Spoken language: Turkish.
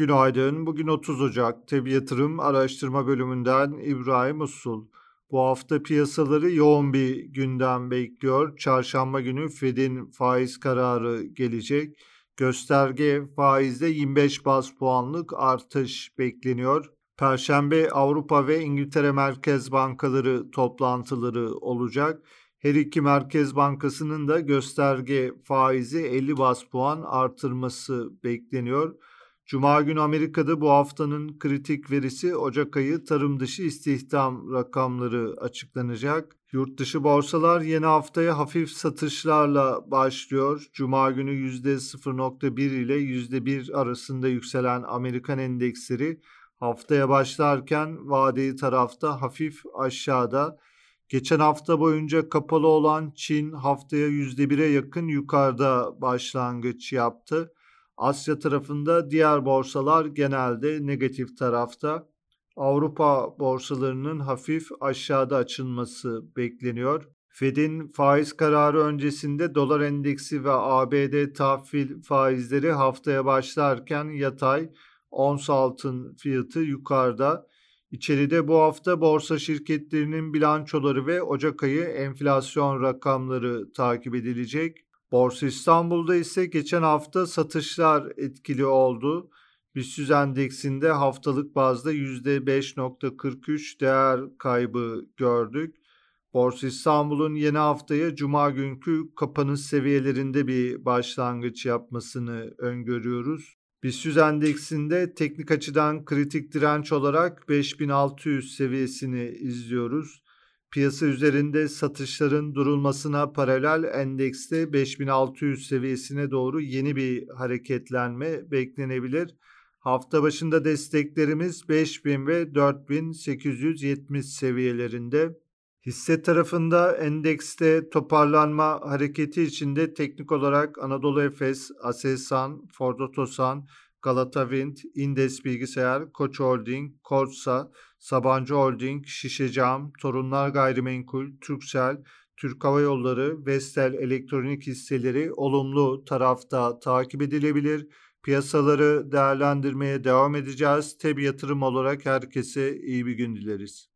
Günaydın. Bugün 30 Ocak. Tebi Yatırım Araştırma Bölümünden İbrahim Usul. Bu hafta piyasaları yoğun bir gündem bekliyor. Çarşamba günü Fed'in faiz kararı gelecek. Gösterge faizde 25 bas puanlık artış bekleniyor. Perşembe Avrupa ve İngiltere Merkez Bankaları toplantıları olacak. Her iki Merkez Bankası'nın da gösterge faizi 50 bas puan artırması bekleniyor. Cuma günü Amerika'da bu haftanın kritik verisi Ocak ayı tarım dışı istihdam rakamları açıklanacak. Yurt dışı borsalar yeni haftaya hafif satışlarla başlıyor. Cuma günü %0.1 ile %1 arasında yükselen Amerikan endeksleri haftaya başlarken vadeli tarafta hafif aşağıda. Geçen hafta boyunca kapalı olan Çin haftaya %1'e yakın yukarıda başlangıç yaptı. Asya tarafında diğer borsalar genelde negatif tarafta. Avrupa borsalarının hafif aşağıda açılması bekleniyor. Fed'in faiz kararı öncesinde dolar endeksi ve ABD tahvil faizleri haftaya başlarken yatay, ons altın fiyatı yukarıda. İçeride bu hafta borsa şirketlerinin bilançoları ve Ocak ayı enflasyon rakamları takip edilecek. Borsa İstanbul'da ise geçen hafta satışlar etkili oldu. BIST endeksinde haftalık bazda %5.43 değer kaybı gördük. Borsa İstanbul'un yeni haftaya cuma günkü kapanış seviyelerinde bir başlangıç yapmasını öngörüyoruz. BIST endeksinde teknik açıdan kritik direnç olarak 5600 seviyesini izliyoruz. Piyasa üzerinde satışların durulmasına paralel endekste 5600 seviyesine doğru yeni bir hareketlenme beklenebilir. Hafta başında desteklerimiz 5000 ve 4870 seviyelerinde. Hisse tarafında endekste toparlanma hareketi içinde teknik olarak Anadolu Efes, Aselsan, Ford Otosan, Galata Wind, Indes Bilgisayar, Koç Holding, Korsa, Sabancı Holding, Şişecam, Torunlar Gayrimenkul, Türksel, Türk Hava Yolları, Vestel Elektronik hisseleri olumlu tarafta takip edilebilir. Piyasaları değerlendirmeye devam edeceğiz. Tabi yatırım olarak herkese iyi bir gün dileriz.